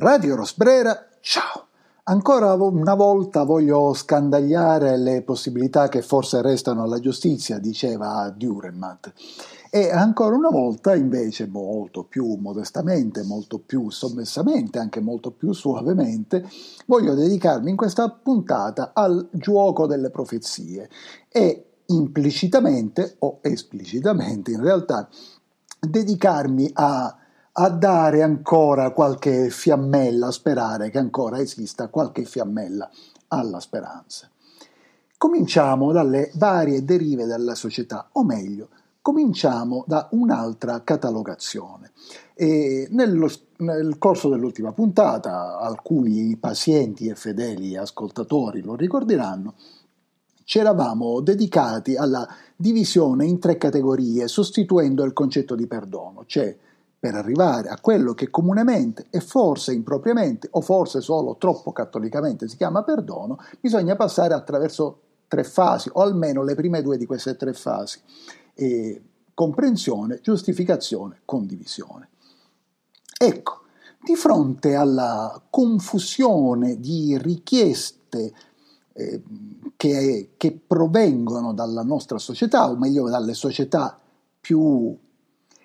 Radio Rosbrera, ciao! Ancora una volta voglio scandagliare le possibilità che forse restano alla giustizia, diceva Dürrenmatt. E ancora una volta, invece, molto più modestamente, molto più sommessamente, anche molto più suavemente, voglio dedicarmi in questa puntata al gioco delle profezie e implicitamente o esplicitamente in realtà dedicarmi a a dare ancora qualche fiammella, a sperare che ancora esista qualche fiammella alla speranza. Cominciamo dalle varie derive della società, o meglio, cominciamo da un'altra catalogazione. Nello, nel corso dell'ultima puntata, alcuni pazienti e fedeli ascoltatori lo ricorderanno, ci eravamo dedicati alla divisione in tre categorie, sostituendo il concetto di perdono, cioè per arrivare a quello che comunemente e forse impropriamente o forse solo troppo cattolicamente si chiama perdono, bisogna passare attraverso tre fasi, o almeno le prime due di queste tre fasi. E comprensione, giustificazione, condivisione. Ecco, di fronte alla confusione di richieste eh, che, che provengono dalla nostra società, o meglio dalle società più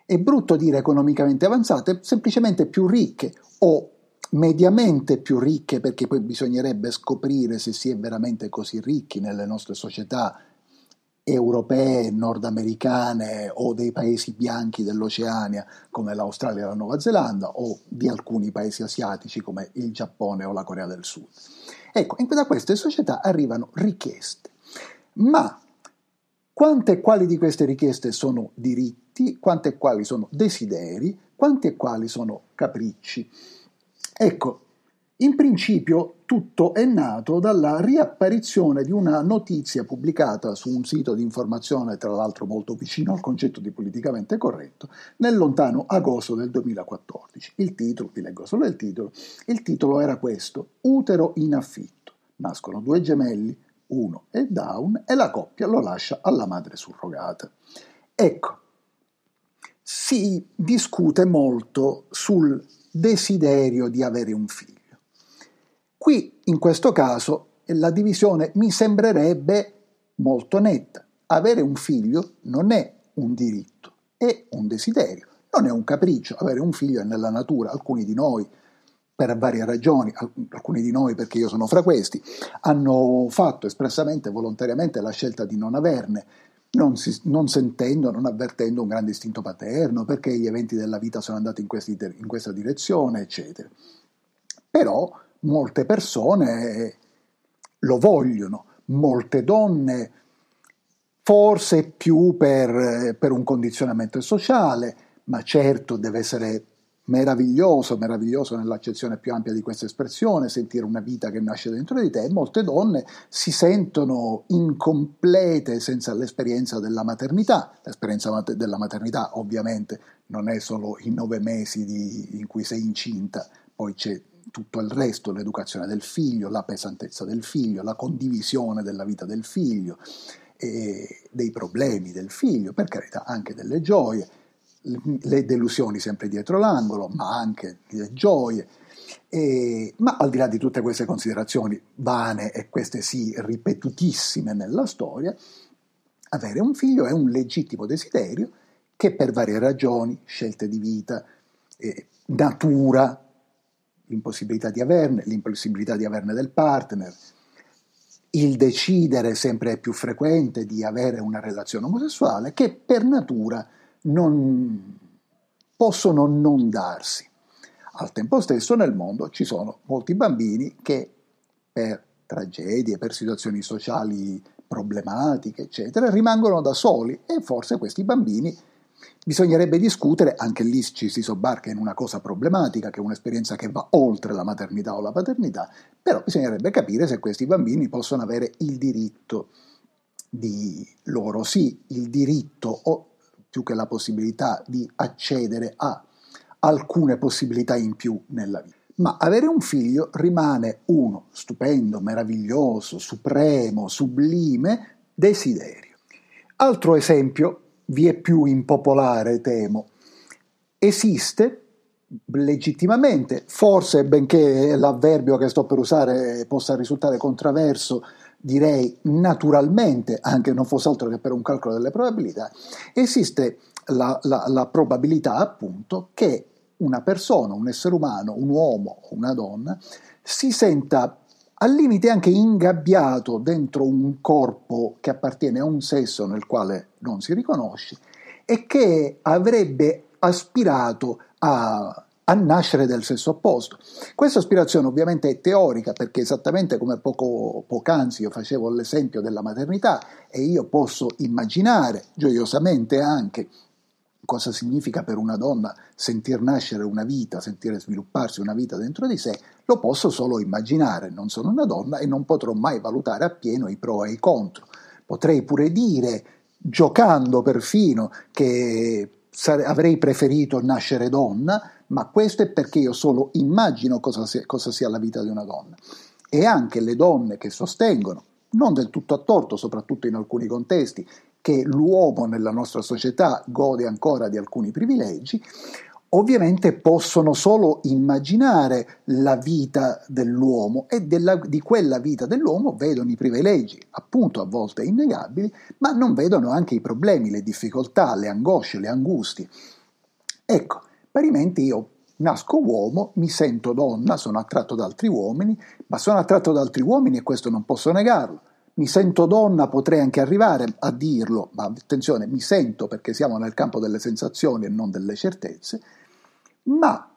è brutto dire economicamente avanzate, semplicemente più ricche o mediamente più ricche perché poi bisognerebbe scoprire se si è veramente così ricchi nelle nostre società europee, nordamericane o dei paesi bianchi dell'Oceania come l'Australia e la Nuova Zelanda o di alcuni paesi asiatici come il Giappone o la Corea del Sud. Ecco, da queste società arrivano richieste, ma quante e quali di queste richieste sono diritti, quante e quali sono desideri, quante e quali sono capricci. Ecco, in principio tutto è nato dalla riapparizione di una notizia pubblicata su un sito di informazione, tra l'altro molto vicino al concetto di politicamente corretto, nel lontano agosto del 2014. Il titolo, vi leggo solo il titolo, il titolo era questo, Utero in affitto. Nascono due gemelli, uno è down e la coppia lo lascia alla madre surrogata. Ecco, si discute molto sul desiderio di avere un figlio. Qui, in questo caso, la divisione mi sembrerebbe molto netta. Avere un figlio non è un diritto, è un desiderio, non è un capriccio. Avere un figlio è nella natura, alcuni di noi per varie ragioni, alcuni di noi, perché io sono fra questi, hanno fatto espressamente, volontariamente la scelta di non averne, non, si, non, sentendo, non avvertendo un grande istinto paterno, perché gli eventi della vita sono andati in, questi, in questa direzione, eccetera. Però molte persone lo vogliono, molte donne forse più per, per un condizionamento sociale, ma certo deve essere meraviglioso, meraviglioso nell'accezione più ampia di questa espressione, sentire una vita che nasce dentro di te, molte donne si sentono incomplete senza l'esperienza della maternità. L'esperienza della maternità ovviamente non è solo i nove mesi di, in cui sei incinta, poi c'è tutto il resto, l'educazione del figlio, la pesantezza del figlio, la condivisione della vita del figlio, dei problemi del figlio, per carità anche delle gioie le delusioni sempre dietro l'angolo, ma anche le gioie. E, ma al di là di tutte queste considerazioni vane e queste sì ripetutissime nella storia, avere un figlio è un legittimo desiderio che per varie ragioni, scelte di vita, eh, natura, l'impossibilità di averne, l'impossibilità di averne del partner, il decidere sempre più frequente di avere una relazione omosessuale, che per natura non possono non darsi. Al tempo stesso nel mondo ci sono molti bambini che per tragedie, per situazioni sociali problematiche, eccetera, rimangono da soli e forse questi bambini bisognerebbe discutere, anche lì ci si sobbarca in una cosa problematica, che è un'esperienza che va oltre la maternità o la paternità, però bisognerebbe capire se questi bambini possono avere il diritto di loro sì, il diritto o più che la possibilità di accedere a alcune possibilità in più nella vita. Ma avere un figlio rimane uno stupendo, meraviglioso, supremo, sublime desiderio. Altro esempio, vi è più impopolare, temo. Esiste legittimamente, forse benché l'avverbio che sto per usare possa risultare contraverso, direi naturalmente, anche non fosse altro che per un calcolo delle probabilità, esiste la, la, la probabilità appunto che una persona, un essere umano, un uomo o una donna, si senta al limite anche ingabbiato dentro un corpo che appartiene a un sesso nel quale non si riconosce e che avrebbe aspirato a, a nascere del sesso opposto. Questa aspirazione ovviamente è teorica perché esattamente come poco, poc'anzi io facevo l'esempio della maternità e io posso immaginare gioiosamente anche cosa significa per una donna sentir nascere una vita, sentire svilupparsi una vita dentro di sé, lo posso solo immaginare, non sono una donna e non potrò mai valutare appieno i pro e i contro. Potrei pure dire, giocando perfino, che avrei preferito nascere donna, ma questo è perché io solo immagino cosa sia, cosa sia la vita di una donna. E anche le donne che sostengono, non del tutto a torto, soprattutto in alcuni contesti, che l'uomo nella nostra società gode ancora di alcuni privilegi, ovviamente possono solo immaginare la vita dell'uomo e della, di quella vita dell'uomo vedono i privilegi, appunto a volte innegabili, ma non vedono anche i problemi, le difficoltà, le angosce, le angustie. Ecco, parimenti io nasco uomo, mi sento donna, sono attratto da altri uomini, ma sono attratto da altri uomini e questo non posso negarlo mi sento donna, potrei anche arrivare a dirlo, ma attenzione, mi sento perché siamo nel campo delle sensazioni e non delle certezze, ma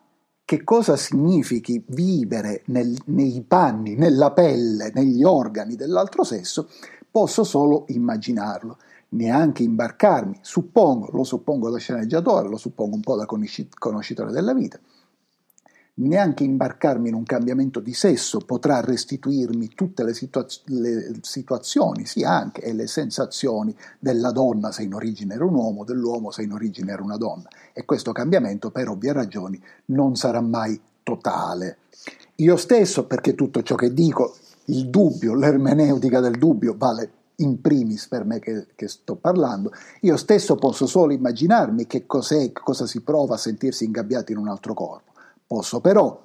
che cosa significhi vivere nel, nei panni, nella pelle, negli organi dell'altro sesso, posso solo immaginarlo, neanche imbarcarmi, suppongo, lo suppongo da sceneggiatore, lo suppongo un po' da conoscitore della vita, neanche imbarcarmi in un cambiamento di sesso potrà restituirmi tutte le, situaz- le, situazioni, sì anche, e le sensazioni della donna se in origine era un uomo, dell'uomo se in origine era una donna. E questo cambiamento, per ovvie ragioni, non sarà mai totale. Io stesso, perché tutto ciò che dico, il dubbio, l'ermeneutica del dubbio vale in primis per me che, che, sto parlando, io stesso posso solo immaginarmi che cos'è, cosa si prova a sentirsi ingabbiati in un altro corpo. Posso però,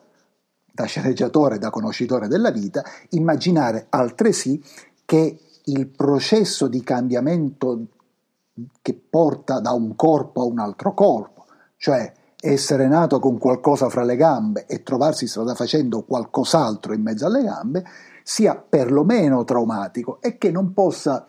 da sceneggiatore, da conoscitore della vita, immaginare altresì che il processo di cambiamento che porta da un corpo a un altro corpo, cioè essere nato con qualcosa fra le gambe e trovarsi strada facendo qualcos'altro in mezzo alle gambe, sia perlomeno traumatico e che non possa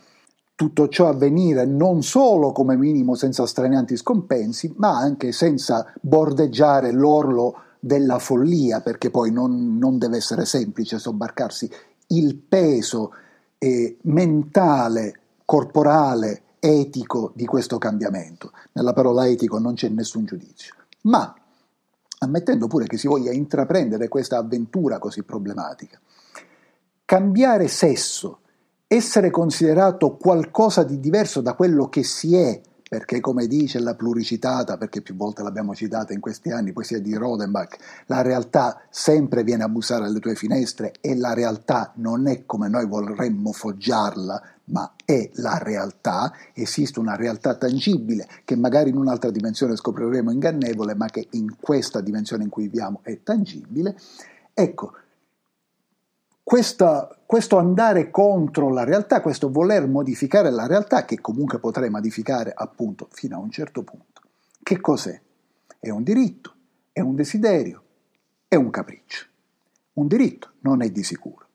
tutto ciò avvenire non solo come minimo senza stranianti scompensi, ma anche senza bordeggiare l'orlo della follia, perché poi non, non deve essere semplice sobbarcarsi il peso eh, mentale, corporale, etico di questo cambiamento. Nella parola etico non c'è nessun giudizio. Ma, ammettendo pure che si voglia intraprendere questa avventura così problematica, cambiare sesso, essere considerato qualcosa di diverso da quello che si è perché come dice la pluricitata, perché più volte l'abbiamo citata in questi anni, poesia di Rodenbach, la realtà sempre viene a bussare alle tue finestre e la realtà non è come noi vorremmo foggiarla, ma è la realtà, esiste una realtà tangibile che magari in un'altra dimensione scopriremo ingannevole, ma che in questa dimensione in cui viviamo è tangibile. Ecco, questa, questo andare contro la realtà, questo voler modificare la realtà, che comunque potrei modificare appunto fino a un certo punto, che cos'è? È un diritto, è un desiderio, è un capriccio. Un diritto non è di sicuro.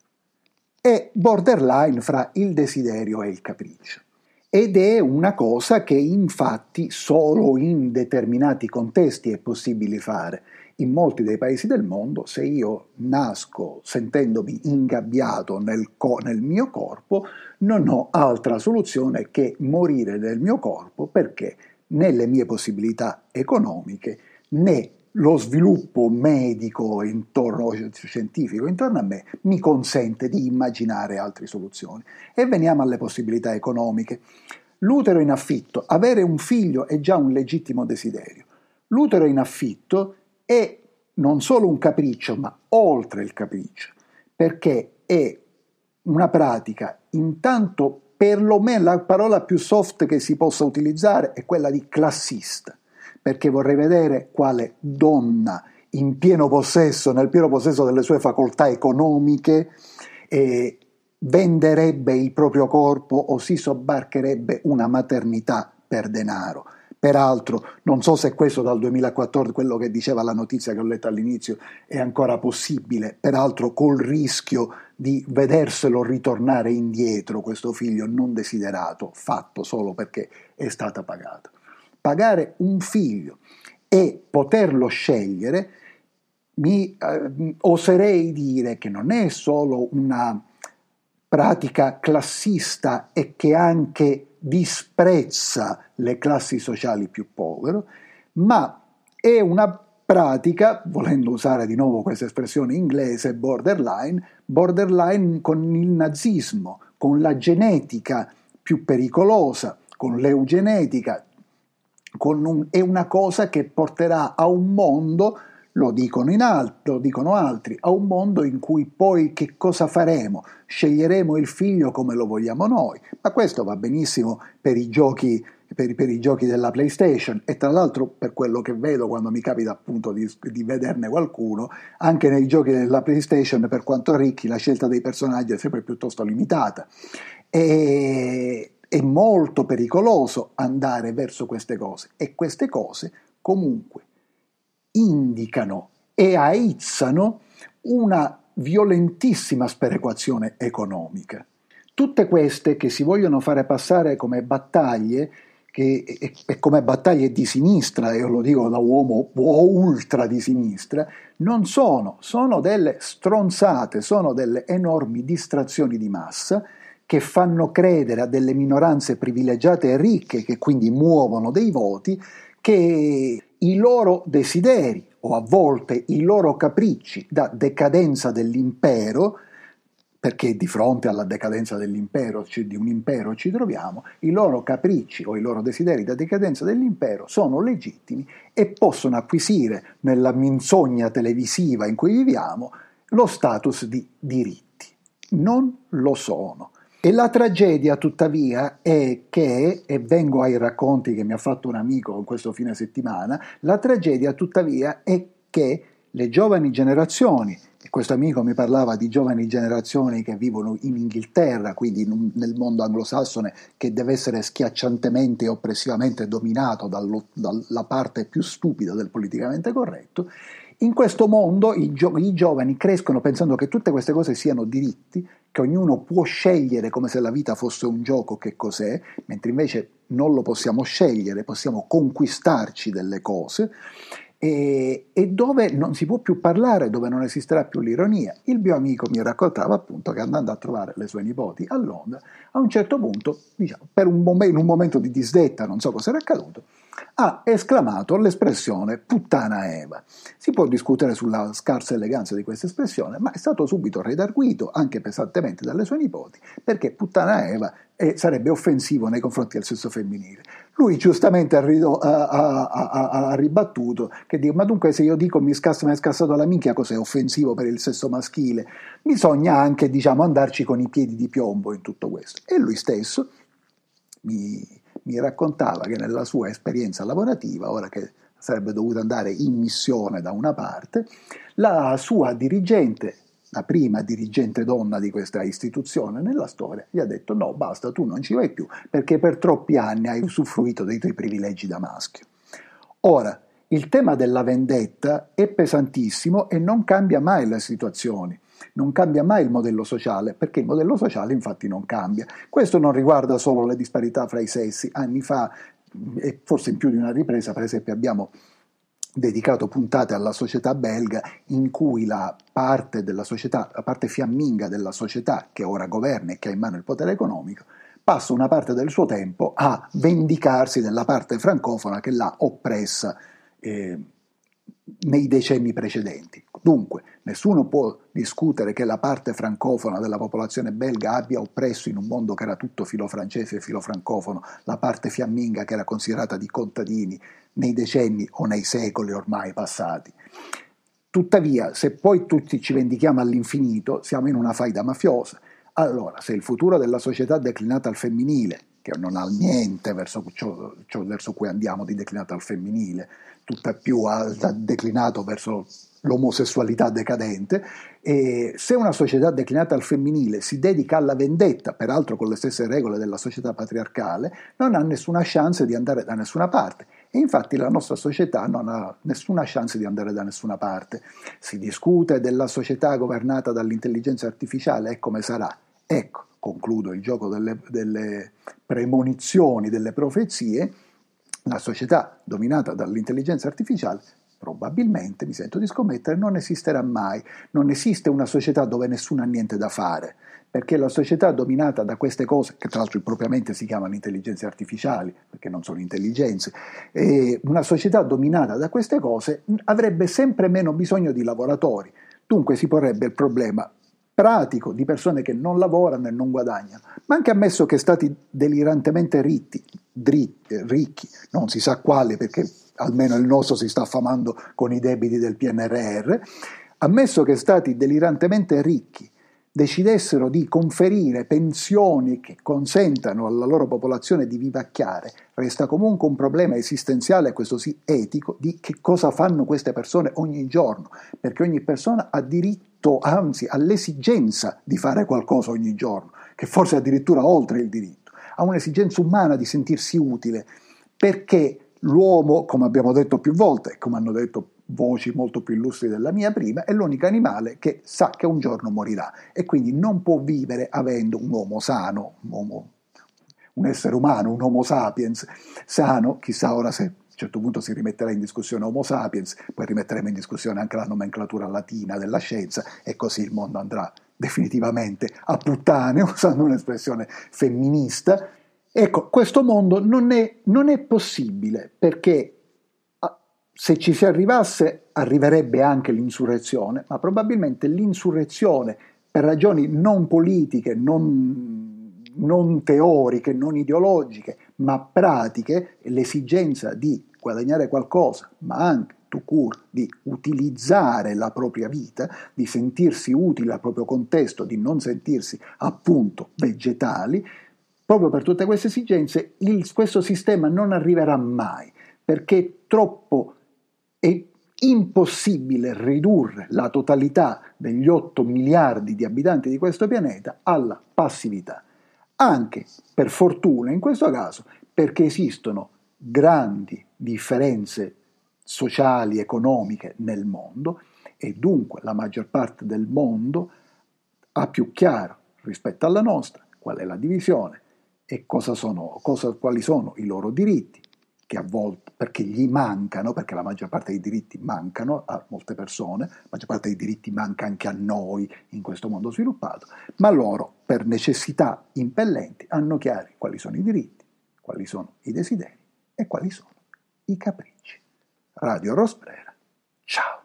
È borderline fra il desiderio e il capriccio. Ed è una cosa che infatti solo in determinati contesti è possibile fare. In molti dei paesi del mondo, se io nasco sentendomi ingabbiato nel, co- nel, mio corpo, non ho altra soluzione che morire nel mio corpo perché né le mie possibilità economiche né lo sviluppo medico intorno, scientifico intorno a me mi consente di immaginare altre soluzioni. E veniamo alle possibilità economiche. L'utero in affitto, avere un figlio è già un legittimo desiderio. L'utero in affitto è non solo un capriccio, ma oltre il capriccio, perché è una pratica, intanto perlomeno la parola più soft che si possa utilizzare è quella di classista, perché vorrei vedere quale donna in pieno possesso, nel pieno possesso delle sue facoltà economiche, eh, venderebbe il proprio corpo o si sobbarcherebbe una maternità per denaro. Peraltro, non so se questo dal 2014, quello che diceva la notizia che ho letto all'inizio, è ancora possibile, peraltro col rischio di vederselo ritornare indietro questo figlio non desiderato, fatto solo perché è stata pagata. Pagare un figlio e poterlo scegliere, mi eh, oserei dire che non è solo una pratica classista e che anche disprezza le classi sociali più povere, ma è una pratica, volendo usare di nuovo questa espressione inglese, borderline, borderline con il nazismo, con la genetica più pericolosa, con l'eugenetica, un, è una cosa che porterà a un mondo lo dicono, in alt- lo dicono altri, a un mondo in cui poi che cosa faremo? Sceglieremo il figlio come lo vogliamo noi, ma questo va benissimo per i giochi per, per, i giochi della PlayStation e tra l'altro per quello che vedo quando mi capita appunto di, di, vederne qualcuno, anche nei giochi della PlayStation per quanto ricchi la scelta dei personaggi è sempre piuttosto limitata. E, è molto pericoloso andare verso queste cose e queste cose comunque indicano e aizzano una violentissima sperequazione economica. Tutte queste che si vogliono fare passare come battaglie, che, e, e come battaglie di sinistra, io lo dico da uomo ultra di sinistra, non sono, sono delle stronzate, sono delle enormi distrazioni di massa che fanno credere a delle minoranze privilegiate e ricche, che quindi muovono dei voti, che i loro desideri o a volte i loro capricci da decadenza dell'impero, perché di fronte alla decadenza dell'impero, di un impero ci troviamo, i loro capricci o i loro desideri da decadenza dell'impero sono legittimi e possono acquisire nella menzogna televisiva in cui viviamo lo status di diritti. Non lo sono. E la tragedia, tuttavia, è che, e vengo ai racconti che mi ha fatto un amico in questo fine settimana, la tragedia, tuttavia, è che le giovani generazioni, e questo amico mi parlava di giovani generazioni che vivono in Inghilterra, quindi in un, nel mondo anglosassone che deve essere schiacciantemente e oppressivamente dominato dallo, dalla parte più stupida del politicamente corretto, in questo mondo i, gio- i, giovani crescono pensando che tutte queste cose siano diritti, che ognuno può scegliere come se la vita fosse un gioco che cos'è, mentre invece non lo possiamo scegliere, possiamo conquistarci delle cose e, e, dove non si può più parlare, dove non esisterà più l'ironia. Il mio amico mi raccontava appunto che andando a trovare le sue nipoti a Londra, a un certo punto, diciamo, per un, mom- in un momento di disdetta, non so cosa era accaduto, ha esclamato l'espressione puttana Eva. Si può discutere sulla scarsa eleganza di questa espressione, ma è stato subito redarguito, anche pesantemente, dalle sue nipoti, perché puttana Eva eh, sarebbe offensivo nei confronti del sesso femminile. Lui giustamente ha, rido, ha, ha, ha ribattuto che dico, ma dunque se io dico mi, scassa, mi è scassato la minchia, cos'è offensivo per il sesso maschile? Bisogna anche, diciamo, andarci con i piedi di piombo in tutto questo. E lui stesso mi, mi raccontava che nella sua esperienza lavorativa, ora che sarebbe dovuto andare in missione da una parte, la sua dirigente, la prima dirigente donna di questa istituzione nella storia, gli ha detto no, basta, tu non ci vai più perché per troppi anni hai usufruito dei tuoi privilegi da maschio. Ora, il tema della vendetta è pesantissimo e non cambia mai le situazioni non cambia mai il modello sociale, perché il modello sociale infatti non cambia. Questo non riguarda solo le disparità fra i sessi. Anni fa, e forse in più di una ripresa, per esempio abbiamo dedicato puntate alla società belga in cui la parte della società, la parte fiamminga della società che ora governa e che ha in mano il potere economico, passa una parte del suo tempo a vendicarsi della parte francofona che l'ha oppressa eh, nei decenni precedenti. Dunque, nessuno può discutere che la parte francofona della popolazione belga abbia oppresso in un mondo che era tutto filo francese e filo francofono la parte fiamminga che era considerata di contadini nei decenni o nei secoli ormai passati. Tuttavia, se poi tutti ci vendichiamo all'infinito, siamo in una faida mafiosa. Allora, se il futuro della società declinata al femminile che non ha niente verso ciò, ciò verso cui andiamo di declinato al femminile, tutta più ha declinato verso l'omosessualità decadente e se una società declinata al femminile si dedica alla vendetta, peraltro con le stesse regole della società patriarcale, non ha nessuna chance di andare da nessuna parte. E infatti la nostra società non ha nessuna chance di andare da nessuna parte. Si discute della società governata dall'intelligenza artificiale e come sarà. Ecco, concludo il gioco delle, delle premonizioni, delle profezie, la società dominata dall'intelligenza artificiale probabilmente, mi sento di scommettere, non esisterà mai. Non esiste una società dove nessuno ha niente da fare, perché la società dominata da queste cose, che tra l'altro propriamente si chiamano intelligenze artificiali, perché non sono intelligenze, una società dominata da queste cose avrebbe sempre meno bisogno di lavoratori. Dunque si porrebbe il problema pratico di persone che non lavorano e non guadagnano, ma anche ammesso che stati delirantemente ritti, dritti, ricchi, non si sa quali perché almeno il nostro si sta affamando con i debiti del PNRR, ammesso che stati delirantemente ricchi decidessero di conferire pensioni che consentano alla loro popolazione di vivacchiare, resta comunque un problema esistenziale, questo sì etico, di che cosa fanno queste persone ogni giorno, perché ogni persona ha diritto, anzi ha l'esigenza di fare qualcosa ogni giorno, che forse addirittura oltre il diritto, ha un'esigenza umana di sentirsi utile, perché L'uomo, come abbiamo detto più volte, come hanno detto voci molto più illustri della mia prima, è l'unico animale che sa che un giorno morirà e quindi non può vivere avendo un uomo sano, un, uomo, un essere umano, un Homo sapiens sano, chissà ora se a un certo punto si rimetterà in discussione Homo sapiens, poi rimetteremo in discussione anche la nomenclatura latina della scienza e così il mondo andrà definitivamente a puttane, usando un'espressione femminista, Ecco, questo mondo non è, non è possibile perché ah, se ci si arrivasse arriverebbe anche l'insurrezione, ma probabilmente l'insurrezione per ragioni non politiche, non, non teoriche, non ideologiche, ma pratiche, l'esigenza di guadagnare qualcosa, ma anche to cure, di utilizzare la propria vita, di sentirsi utili al proprio contesto, di non sentirsi appunto vegetali, Proprio per tutte queste esigenze il, questo sistema non arriverà mai, perché è troppo è impossibile ridurre la totalità degli 8 miliardi di abitanti di questo pianeta alla passività. Anche, per fortuna in questo caso, perché esistono grandi differenze sociali, economiche nel mondo e dunque la maggior parte del mondo ha più chiaro rispetto alla nostra qual è la divisione e cosa sono, cosa, quali sono i loro diritti, che a volte perché gli mancano, perché la maggior parte dei diritti mancano a molte persone, la maggior parte dei diritti manca anche a noi in questo mondo sviluppato, ma loro per necessità impellenti hanno chiari quali sono i diritti, quali sono i desideri e quali sono i capricci. Radio Rosbrera, ciao!